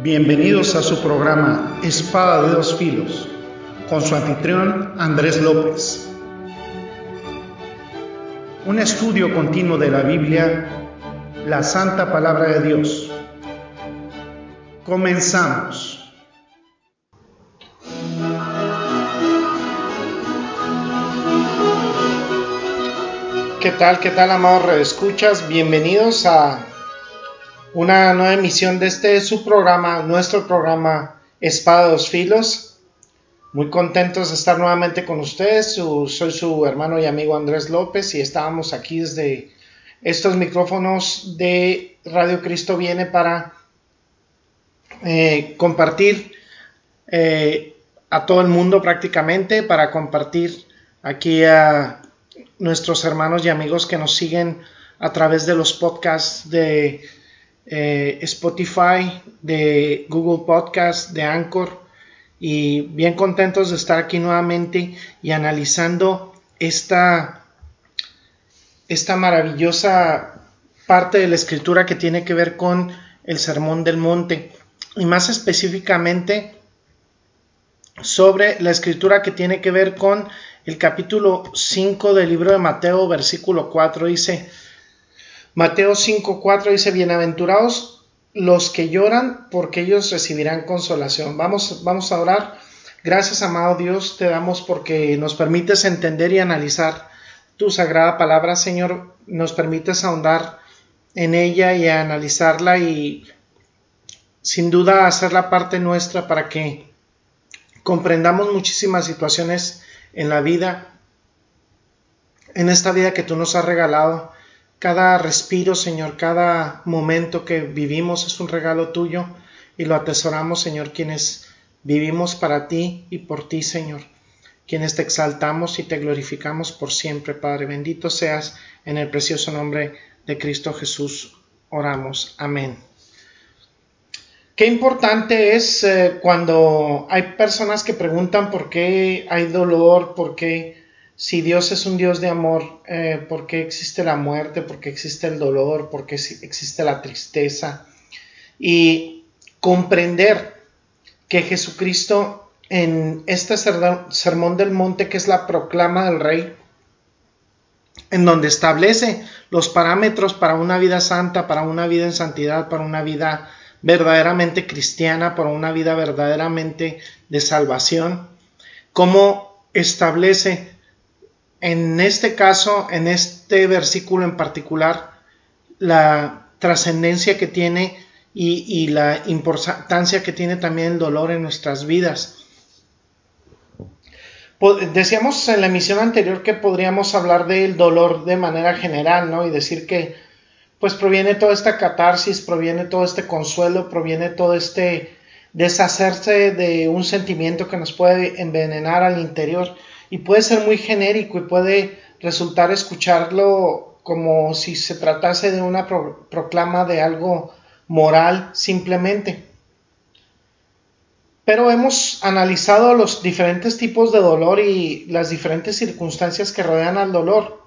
Bienvenidos a su programa Espada de dos Filos, con su anfitrión Andrés López. Un estudio continuo de la Biblia, la Santa Palabra de Dios. Comenzamos. ¿Qué tal, qué tal, amor? ¿Escuchas? Bienvenidos a una nueva emisión de este su programa, nuestro programa Espada de dos Filos. Muy contentos de estar nuevamente con ustedes. soy su hermano y amigo Andrés López y estábamos aquí desde estos micrófonos de Radio Cristo Viene para eh, compartir eh, a todo el mundo prácticamente, para compartir aquí a nuestros hermanos y amigos que nos siguen a través de los podcasts de eh, Spotify, de Google Podcast, de Anchor. Y bien contentos de estar aquí nuevamente y analizando esta, esta maravillosa parte de la escritura que tiene que ver con el Sermón del Monte. Y más específicamente sobre la escritura que tiene que ver con el capítulo 5 del libro de Mateo, versículo 4, dice, Mateo 5:4 dice, bienaventurados los que lloran, porque ellos recibirán consolación. Vamos, vamos a orar. Gracias, amado Dios, te damos porque nos permites entender y analizar tu sagrada palabra, Señor. Nos permites ahondar en ella y analizarla y sin duda hacerla parte nuestra para que comprendamos muchísimas situaciones en la vida, en esta vida que tú nos has regalado cada respiro, Señor, cada momento que vivimos es un regalo tuyo y lo atesoramos, Señor, quienes vivimos para ti y por ti, Señor, quienes te exaltamos y te glorificamos por siempre, Padre. Bendito seas en el precioso nombre de Cristo Jesús. Oramos. Amén. Qué importante es eh, cuando hay personas que preguntan por qué hay dolor, por qué si Dios es un Dios de amor, eh, ¿por qué existe la muerte? ¿Por qué existe el dolor? ¿Por qué existe la tristeza? Y comprender que Jesucristo en este sermón del monte, que es la proclama del rey, en donde establece los parámetros para una vida santa, para una vida en santidad, para una vida verdaderamente cristiana, para una vida verdaderamente de salvación, cómo establece en este caso, en este versículo en particular, la trascendencia que tiene y, la importancia que tiene también el dolor en nuestras vidas. Decíamos en la emisión anterior que podríamos hablar del dolor de manera general, ¿no? Y decir que pues proviene toda esta catarsis, proviene todo este consuelo, proviene todo este deshacerse de un sentimiento que nos puede envenenar al interior y puede ser muy genérico y puede resultar escucharlo como si se tratase de una proclama de algo moral simplemente. Pero hemos analizado los diferentes tipos de dolor y las diferentes circunstancias que rodean al dolor.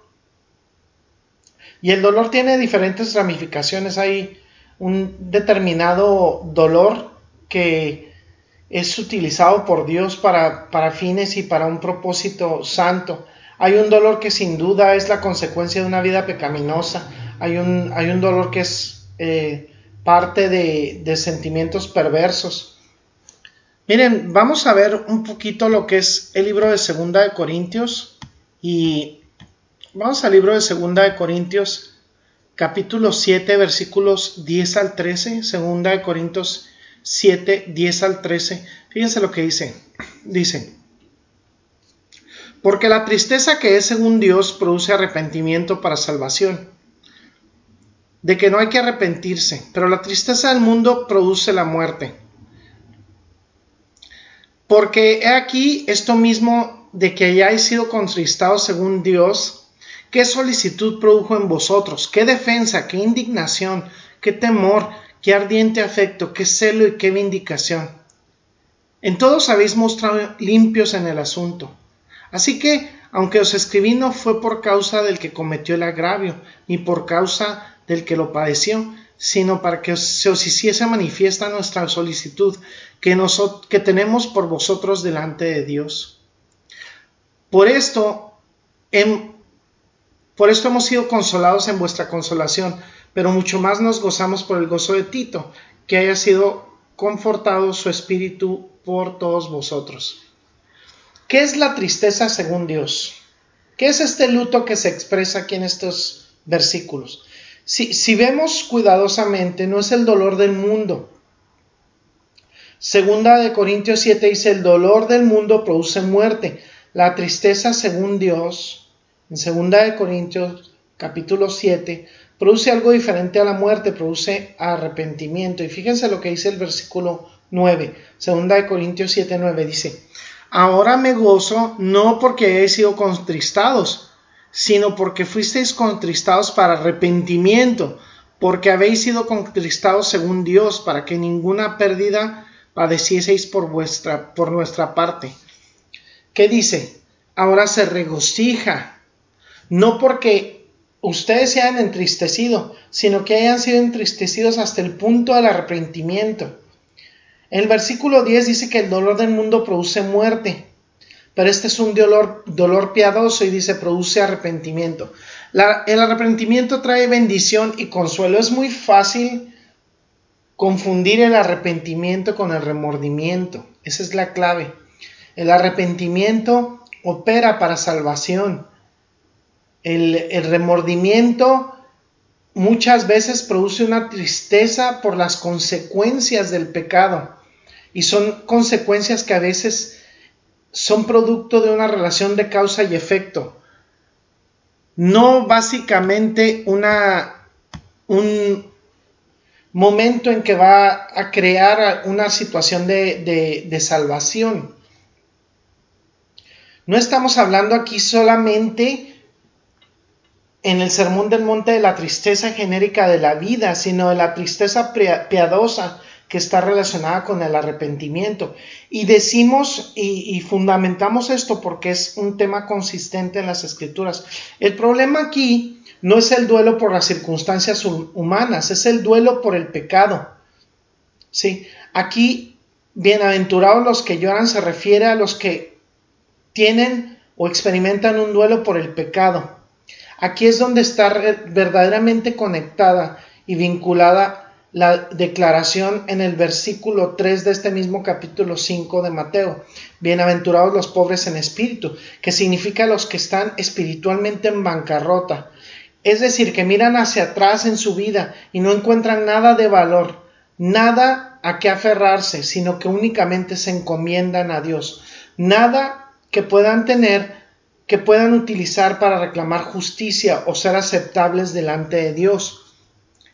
Y el dolor tiene diferentes ramificaciones. Hay un determinado dolor que es utilizado por Dios para, para fines y para un propósito santo. Hay un dolor que sin duda es la consecuencia de una vida pecaminosa. Hay un, hay un dolor que es eh, parte de, de sentimientos perversos. Miren, vamos a ver un poquito lo que es el libro de Segunda de Corintios y vamos al libro de Segunda de Corintios capítulo 7 versículos 10 al 13, Segunda de Corintios 7, 10 al 13. Fíjense lo que dice. Dice, porque la tristeza que es según Dios produce arrepentimiento para salvación, de que no hay que arrepentirse, pero la tristeza del mundo produce la muerte. Porque he aquí esto mismo de que hayáis sido contristados según Dios, qué solicitud produjo en vosotros, qué defensa, qué indignación, qué temor, qué ardiente afecto, qué celo y qué vindicación. En todos habéis mostrado limpios en el asunto. Así que, aunque os escribí no fue por causa del que cometió el agravio, ni por causa del que lo padeció, sino para que se os hiciese manifiesta nuestra solicitud que, tenemos por vosotros delante de Dios. Por esto, por esto hemos sido consolados en vuestra consolación, pero mucho más nos gozamos por el gozo de Tito, que haya sido confortado su espíritu por todos vosotros. ¿Qué es la tristeza según Dios? ¿Qué es este luto que se expresa aquí en estos versículos? Si, vemos cuidadosamente, no es el dolor del mundo. Segunda de Corintios 7 dice, el dolor del mundo produce muerte. La tristeza según Dios, en segunda de Corintios capítulo 7, produce algo diferente a la muerte, produce arrepentimiento. Y fíjense lo que dice el versículo 9, segunda de Corintios 7, 9, dice, ahora me gozo no porque hayáis sido contristados, sino porque fuisteis contristados para arrepentimiento, porque habéis sido contristados según Dios, para que ninguna pérdida padecieseis por vuestra, por nuestra parte. ¿Qué dice? Ahora se regocija, no porque ustedes se hayan entristecido, sino que hayan sido entristecidos hasta el punto del arrepentimiento. El versículo 10 dice que el dolor del mundo produce muerte, pero este es un dolor, dolor piadoso y dice produce arrepentimiento. el arrepentimiento trae bendición y consuelo. Es muy fácil confundir el arrepentimiento con el remordimiento. Esa es la clave. El arrepentimiento opera para salvación. El, remordimiento muchas veces produce una tristeza por las consecuencias del pecado y son consecuencias que a veces son producto de una relación de causa y efecto. No básicamente una, un momento en que va a crear una situación de, de salvación. No estamos hablando aquí solamente en el Sermón del Monte de la tristeza genérica de la vida, sino de la tristeza piadosa que está relacionada con el arrepentimiento. Y decimos y, fundamentamos esto porque es un tema consistente en las escrituras. El problema aquí no es el duelo por las circunstancias humanas, es el duelo por el pecado. Sí, aquí bienaventurados los que lloran se refiere a los que tienen o experimentan un duelo por el pecado. Aquí es donde está verdaderamente conectada y vinculada la declaración en el versículo 3 de este mismo capítulo 5 de Mateo. Bienaventurados los pobres en espíritu, que significa los que están espiritualmente en bancarrota. Es decir, que miran hacia atrás en su vida y no encuentran nada de valor, nada a qué aferrarse, sino que únicamente se encomiendan a Dios. Nada que puedan tener que puedan utilizar para reclamar justicia o ser aceptables delante de Dios.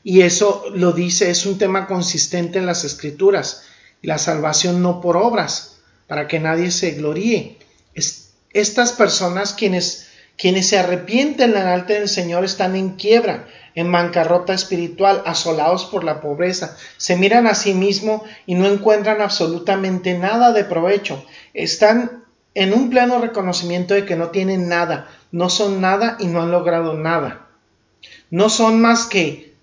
Y eso lo dice, es un tema consistente en las escrituras. La salvación no por obras, para que nadie se gloríe. estas personas quienes, quienes se arrepienten delante del Señor están en quiebra, en bancarrota espiritual, asolados por la pobreza, se miran a sí mismos y no encuentran absolutamente nada de provecho. Están en un pleno reconocimiento de que no tienen nada, no son nada y no han logrado nada. No son más que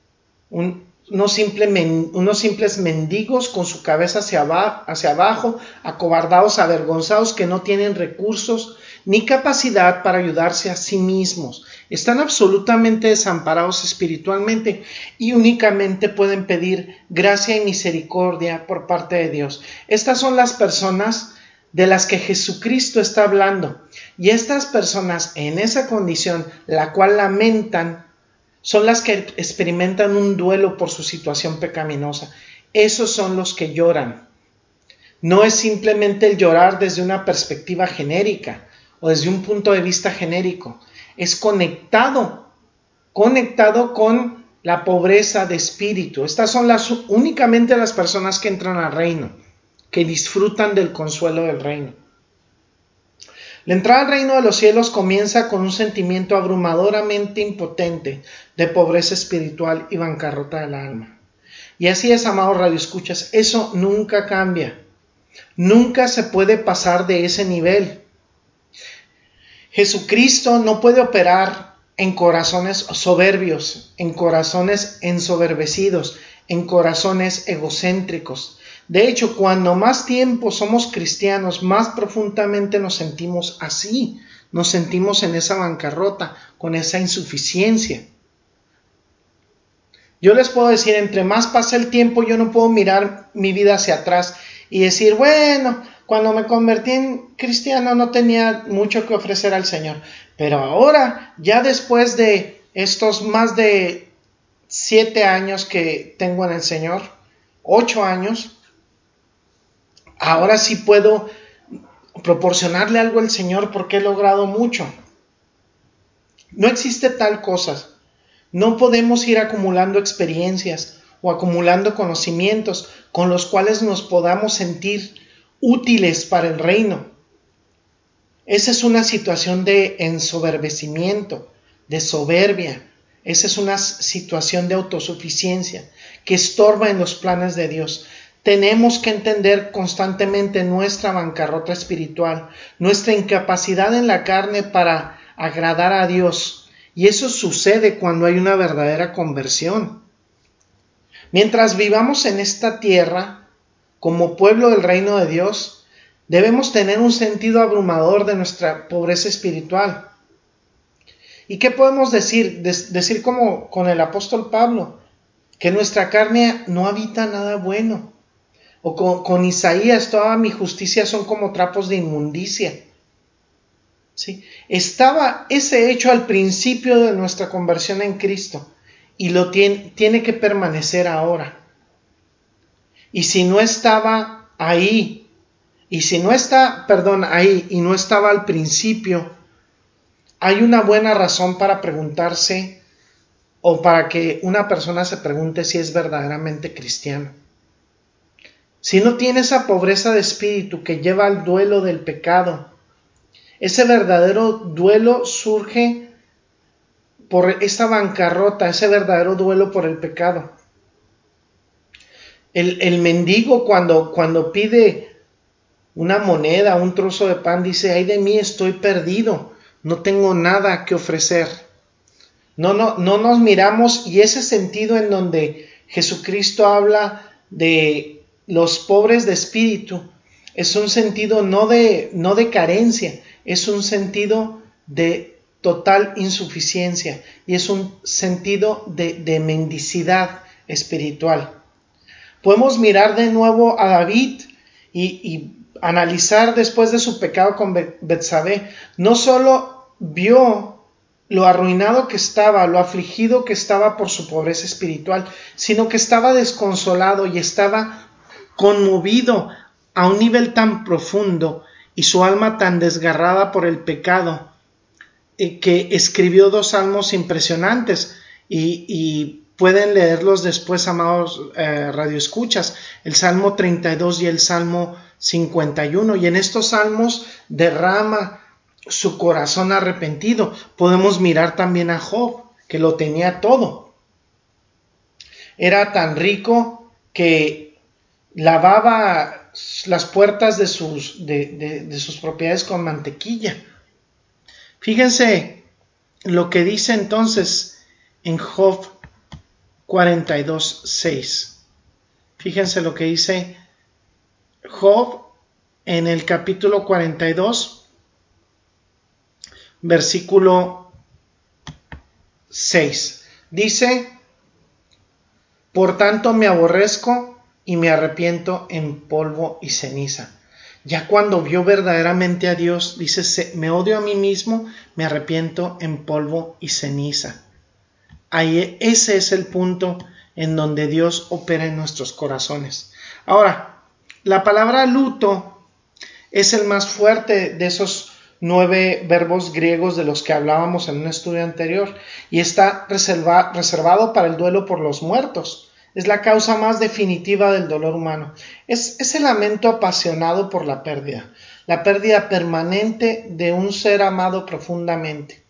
unos, simples mendigos con su cabeza hacia, hacia abajo, acobardados, avergonzados, que no tienen recursos ni capacidad para ayudarse a sí mismos. Están absolutamente desamparados espiritualmente y únicamente pueden pedir gracia y misericordia por parte de Dios. Estas son las personas de las que Jesucristo está hablando. Y estas personas en esa condición, la cual lamentan, son las que experimentan un duelo por su situación pecaminosa. Esos son los que lloran. No es simplemente el llorar desde una perspectiva genérica o desde un punto de vista genérico. Es conectado, conectado con la pobreza de espíritu. Estas son las únicamente las personas que entran al reino que disfrutan del consuelo del reino. La entrada al reino de los cielos comienza con un sentimiento abrumadoramente impotente de pobreza espiritual y bancarrota del alma. Y así es, amados radioescuchas, eso nunca cambia. Nunca se puede pasar de ese nivel. Jesucristo no puede operar en corazones soberbios, en corazones ensoberbecidos, en corazones egocéntricos. De hecho, cuando más tiempo somos cristianos, más profundamente nos sentimos así, nos sentimos en esa bancarrota, con esa insuficiencia. Yo les puedo decir, entre más pasa el tiempo, yo no puedo mirar mi vida hacia atrás y decir, bueno, cuando me convertí en cristiano no tenía mucho que ofrecer al Señor, pero ahora, ya después de estos más de siete años que tengo en el Señor, ocho años, ahora sí puedo proporcionarle algo al Señor porque he logrado mucho. No existe tal cosa. No podemos ir acumulando experiencias o acumulando conocimientos con los cuales nos podamos sentir útiles para el reino. Esa es una situación de ensoberbecimiento, de soberbia. Esa es una situación de autosuficiencia que estorba en los planes de Dios. Tenemos que entender constantemente nuestra bancarrota espiritual, nuestra incapacidad en la carne para agradar a Dios. Y eso sucede cuando hay una verdadera conversión. Mientras vivamos en esta tierra, como pueblo del reino de Dios, debemos tener un sentido abrumador de nuestra pobreza espiritual. ¿Y qué podemos decir? decir como con el apóstol Pablo, que nuestra carne no habita nada bueno. O con, Isaías, toda mi justicia son como trapos de inmundicia. ¿Sí? Estaba ese hecho al principio de nuestra conversión en Cristo y lo tiene, tiene que permanecer ahora. Y si no estaba ahí, y si no está, perdón, ahí y no estaba al principio, hay una buena razón para preguntarse o para que una persona se pregunte si es verdaderamente cristiano. Si no tiene esa pobreza de espíritu que lleva al duelo del pecado, ese verdadero duelo surge por esta bancarrota, ese verdadero duelo por el pecado. El, mendigo cuando, cuando pide una moneda, un trozo de pan, dice, ay de mí estoy perdido, no tengo nada que ofrecer. No, no, no nos miramos y ese sentido en donde Jesucristo habla de los pobres de espíritu es un sentido no de, no de carencia, es un sentido de total insuficiencia y es un sentido de, mendicidad espiritual. Podemos mirar de nuevo a David y, analizar después de su pecado con Betsabé. No solo vio lo arruinado que estaba, lo afligido que estaba por su pobreza espiritual, sino que estaba desconsolado y estaba conmovido a un nivel tan profundo y su alma tan desgarrada por el pecado eh, que escribió dos salmos impresionantes y, pueden leerlos después, amados eh, radioescuchas, el Salmo 32 y el Salmo 51. Y en estos salmos derrama su corazón arrepentido. Podemos mirar también a Job, que lo tenía todo. Era tan rico que lavaba las puertas de sus, de sus propiedades con mantequilla Fíjense lo que dice entonces en Job 42, 6. Fíjense lo que dice Job en el capítulo 42, versículo 6. Dice, por tanto me aborrezco y me arrepiento en polvo y ceniza. Ya cuando vio verdaderamente a Dios, dice, me odio a mí mismo, me arrepiento en polvo y ceniza. Ahí ese es el punto en donde Dios opera en nuestros corazones. Ahora, la palabra luto es el más fuerte de esos nueve verbos griegos de los que hablábamos en un estudio anterior y está reservado para el duelo por los muertos es la causa más definitiva del dolor humano. Es ese lamento apasionado por la pérdida, la pérdida permanente de un ser amado profundamente.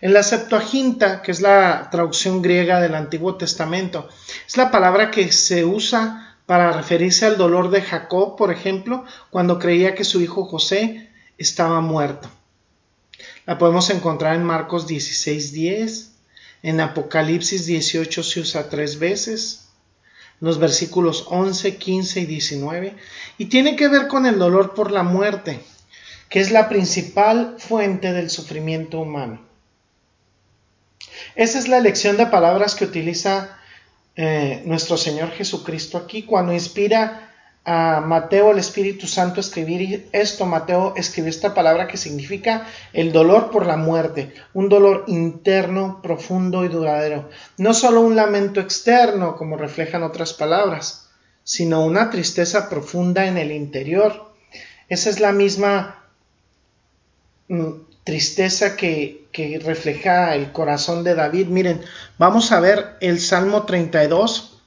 En la Septuaginta, que es la traducción griega del Antiguo Testamento, es la palabra que se usa para referirse al dolor de Jacob, por ejemplo, cuando creía que su hijo José estaba muerto. La podemos encontrar en Marcos 16:10, en Apocalipsis 18 se usa tres veces, los versículos 11, 15 y 19, y tiene que ver con el dolor por la muerte, que es la principal fuente del sufrimiento humano. Esa es la elección de palabras que utiliza eh, nuestro Señor Jesucristo aquí cuando inspira a Mateo el Espíritu Santo escribir esto. Mateo escribió esta palabra que significa el dolor por la muerte, un dolor interno, profundo y duradero. No solo un lamento externo, como reflejan otras palabras, sino una tristeza profunda en el interior. Esa es la misma mm, tristeza que, que refleja el corazón de David. Miren, vamos a ver el Salmo 32,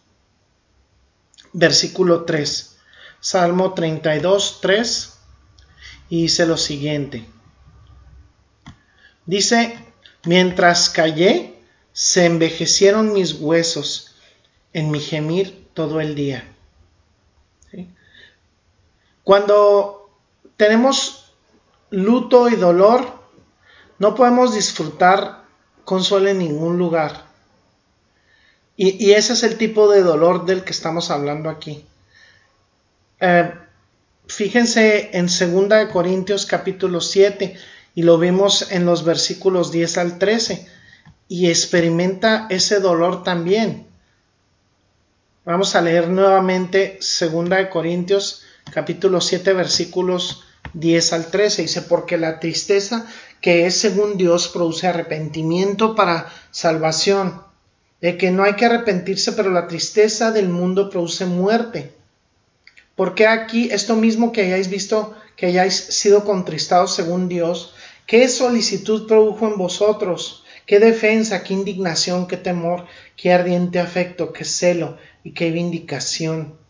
versículo 3. Salmo 32, 3, y dice lo siguiente. Dice, mientras callé, se envejecieron mis huesos en mi gemir todo el día. Cuando tenemos luto y dolor, no podemos disfrutar consuelo en ningún lugar. Y, y, ese es el tipo de dolor del que estamos hablando aquí. Eh, fíjense en 2 Corintios capítulo 7 y lo vimos en los versículos 10 al 13 y experimenta ese dolor también. Vamos a leer nuevamente 2 Corintios capítulo 7 versículos 10 al 13. Dice, porque la tristeza que es según Dios produce arrepentimiento para salvación, de que no hay que arrepentirse, pero la tristeza del mundo produce muerte. Porque aquí esto mismo que hayáis visto, que hayáis sido contristados según Dios, qué solicitud produjo en vosotros, qué defensa, qué indignación, qué temor, qué ardiente afecto, qué celo y qué vindicación.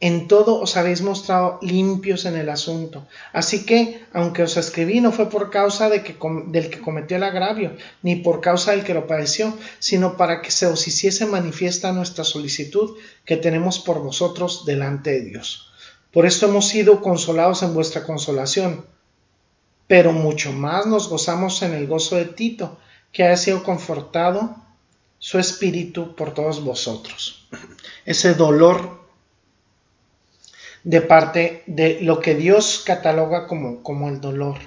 En todo os habéis mostrado limpios en el asunto. Así que, aunque os escribí, no fue por causa del que cometió el agravio, ni por causa del que lo padeció, sino para que se os hiciese manifiesta nuestra solicitud que tenemos por vosotros delante de Dios. Por esto hemos sido consolados en vuestra consolación, pero mucho más nos gozamos en el gozo de Tito, que ha sido confortado su espíritu por todos vosotros. Ese dolor de parte de lo que Dios cataloga como, como el dolor.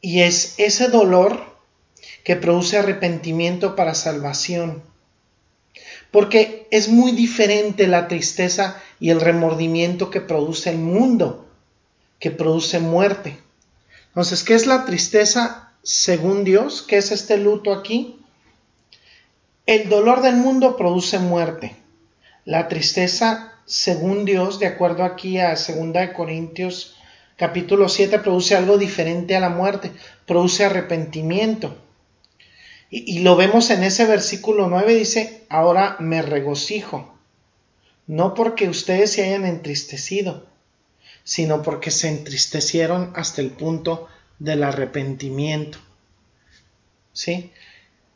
Y es ese dolor que produce arrepentimiento para salvación. Porque es muy diferente la tristeza y el remordimiento que produce el mundo, que produce muerte. Entonces, ¿qué es la tristeza según Dios? ¿Qué es este luto aquí? El dolor del mundo produce muerte. La tristeza según Dios, de acuerdo aquí a 2 Corintios capítulo 7, produce algo diferente a la muerte, produce arrepentimiento. Y, lo vemos en ese versículo 9, dice, ahora me regocijo, no porque ustedes se hayan entristecido, sino porque se entristecieron hasta el punto del arrepentimiento. ¿Sí?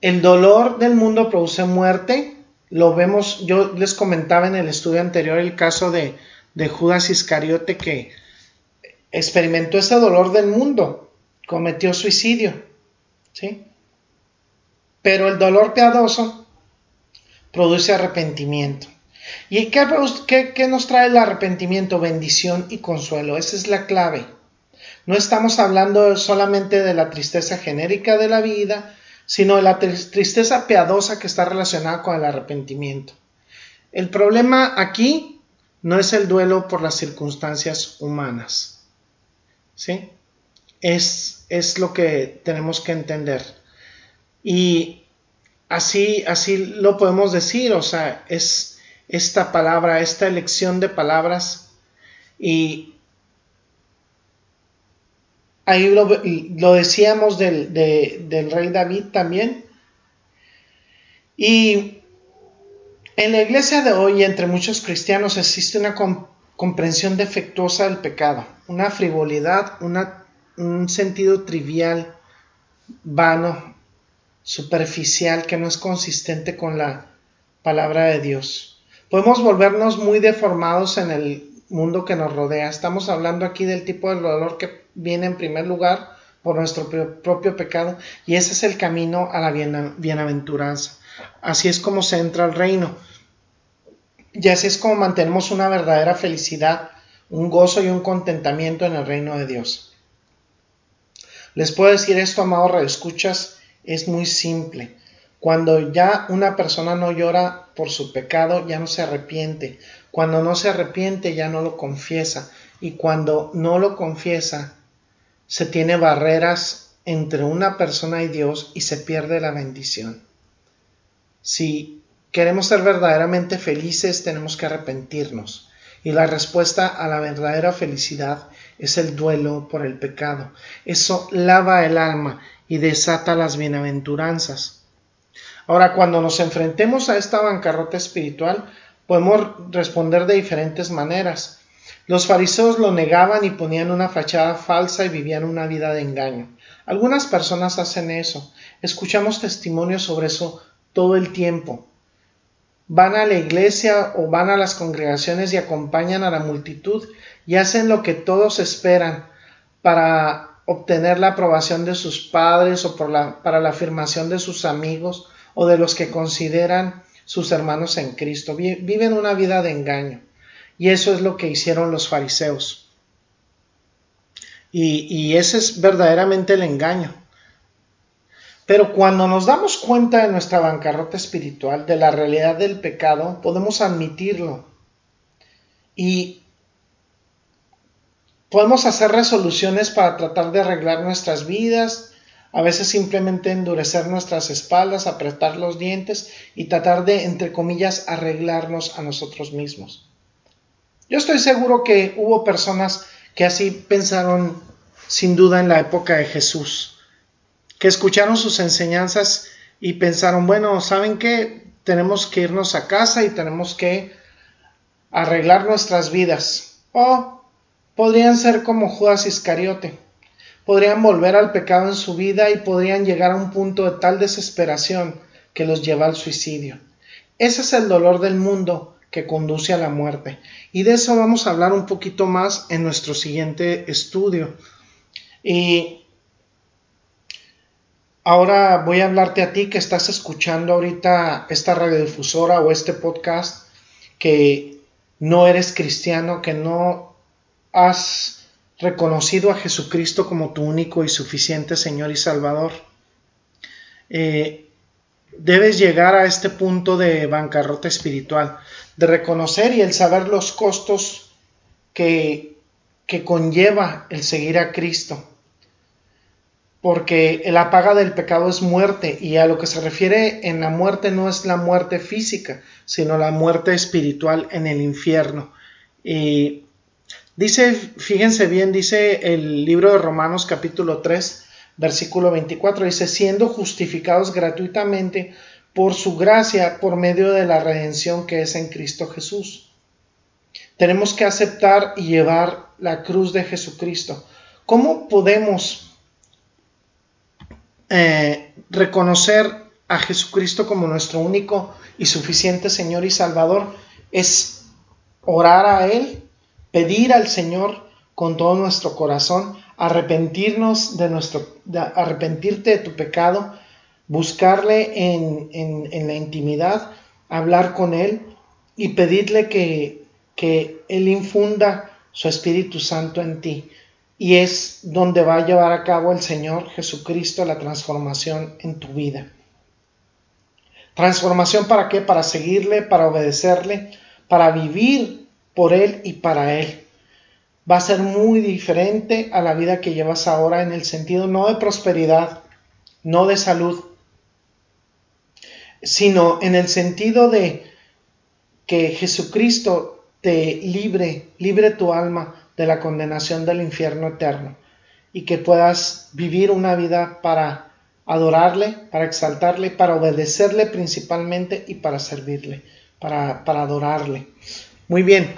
El dolor del mundo produce muerte, lo vemos, yo les comentaba en el estudio anterior el caso de, de Judas Iscariote que experimentó ese dolor del mundo, cometió suicidio, ¿sí? Pero el dolor piadoso produce arrepentimiento. ¿Y qué, qué, qué, nos trae el arrepentimiento? Bendición y consuelo. Esa es la clave. No estamos hablando solamente de la tristeza genérica de la vida, sino de la tristeza piadosa que está relacionada con el arrepentimiento. El problema aquí no es el duelo por las circunstancias humanas. ¿Sí? Es, es lo que tenemos que entender. Y así, así lo podemos decir, o sea, es esta palabra, esta elección de palabras y Ahí lo, decíamos del, del, rey David también. Y en la iglesia de hoy, entre muchos cristianos, existe una comprensión defectuosa del pecado, una frivolidad, un sentido trivial, vano, superficial, que no es consistente con la palabra de Dios. Podemos volvernos muy deformados en el mundo que nos rodea. Estamos hablando aquí del tipo de dolor que viene en primer lugar por nuestro propio pecado y ese es el camino a la bienaventuranza. Así es como se entra al reino. Y así es como mantenemos una verdadera felicidad, un gozo y un contentamiento en el reino de Dios. Les puedo decir esto, amado escuchas, es muy simple. Cuando ya una persona no llora por su pecado, ya no se arrepiente. Cuando no se arrepiente, ya no lo confiesa. Y cuando no lo confiesa, se tiene barreras entre una persona y Dios y se pierde la bendición. Si queremos ser verdaderamente felices, tenemos que arrepentirnos. Y la respuesta a la verdadera felicidad es el duelo por el pecado. Eso lava el alma y desata las bienaventuranzas. Ahora, cuando nos enfrentemos a esta bancarrota espiritual, podemos responder de diferentes maneras. Los fariseos lo negaban y ponían una fachada falsa y vivían una vida de engaño. Algunas personas hacen eso. Escuchamos testimonios sobre eso todo el tiempo van a la iglesia o van a las congregaciones y acompañan a la multitud y hacen lo que todos esperan para obtener la aprobación de sus padres o para la afirmación de sus amigos o de los que consideran sus hermanos en Cristo. Viven una vida de engaño. Y eso es lo que hicieron los fariseos. Y, ese es verdaderamente el engaño. Pero cuando nos damos cuenta de nuestra bancarrota espiritual, de la realidad del pecado, podemos admitirlo. Y podemos hacer resoluciones para tratar de arreglar nuestras vidas, a veces simplemente endurecer nuestras espaldas, apretar los dientes y tratar de, entre comillas, arreglarnos a nosotros mismos. Yo estoy seguro que hubo personas que así pensaron sin duda en la época de Jesús que escucharon sus enseñanzas y pensaron, bueno, ¿saben qué? Tenemos que irnos a casa y tenemos que arreglar nuestras vidas. O podrían ser como Judas Iscariote. Podrían volver al pecado en su vida y podrían llegar a un punto de tal desesperación que los lleva al suicidio. Ese es el dolor del mundo que conduce a la muerte. Y de eso vamos a hablar un poquito más en nuestro siguiente estudio. Y Ahora voy a hablarte a ti que estás escuchando ahorita esta radiodifusora o este podcast, que no eres cristiano, que no has reconocido a Jesucristo como tu único y suficiente Señor y Salvador. Eh, debes llegar a este punto de bancarrota espiritual, de reconocer y el saber los costos que, que conlleva el seguir a Cristo porque la paga del pecado es muerte y a lo que se refiere en la muerte no es la muerte física, sino la muerte espiritual en el infierno. Y dice, fíjense bien, dice el libro de Romanos capítulo 3, versículo 24, dice, siendo justificados gratuitamente por su gracia, por medio de la redención que es en Cristo Jesús. Tenemos que aceptar y llevar la cruz de Jesucristo. ¿Cómo podemos eh, reconocer a Jesucristo como nuestro único y suficiente Señor y Salvador es orar a Él, pedir al Señor con todo nuestro corazón, arrepentirnos de nuestro, arrepentirte de tu pecado, buscarle en, en, la intimidad, hablar con Él y pedirle que, que Él infunda su Espíritu Santo en ti y es donde va a llevar a cabo el Señor Jesucristo la transformación en tu vida. Transformación para qué? Para seguirle, para obedecerle, para vivir por Él y para Él. Va a ser muy diferente a la vida que llevas ahora en el sentido no de prosperidad, no de salud, sino en el sentido de que Jesucristo te libre, libre tu alma de la condenación del infierno eterno y que puedas vivir una vida para adorarle, para exaltarle, para obedecerle principalmente y para servirle, para, para adorarle. Muy bien,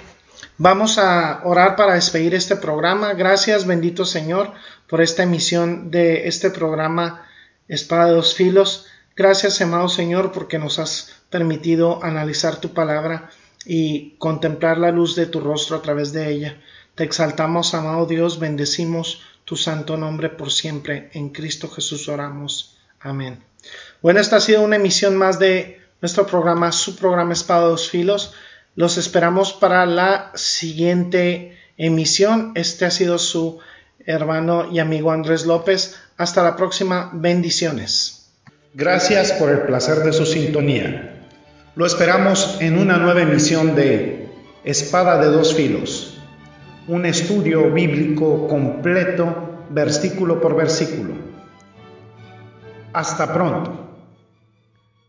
vamos a orar para despedir este programa. Gracias, bendito Señor, por esta emisión de este programa Espada de dos Filos. Gracias, amado Señor, porque nos has permitido analizar tu palabra y contemplar la luz de tu rostro a través de ella. Te exaltamos, amado Dios, bendecimos tu santo nombre por siempre. En Cristo Jesús oramos. Amén. Bueno, esta ha sido una emisión más de nuestro programa, su programa Espada de dos Filos. Los esperamos para la siguiente emisión. Este ha sido su hermano y amigo Andrés López. Hasta la próxima. Bendiciones. Gracias por el placer de su sintonía. Lo esperamos en una nueva emisión de Espada de dos Filos, un estudio bíblico completo, versículo por versículo. Hasta pronto.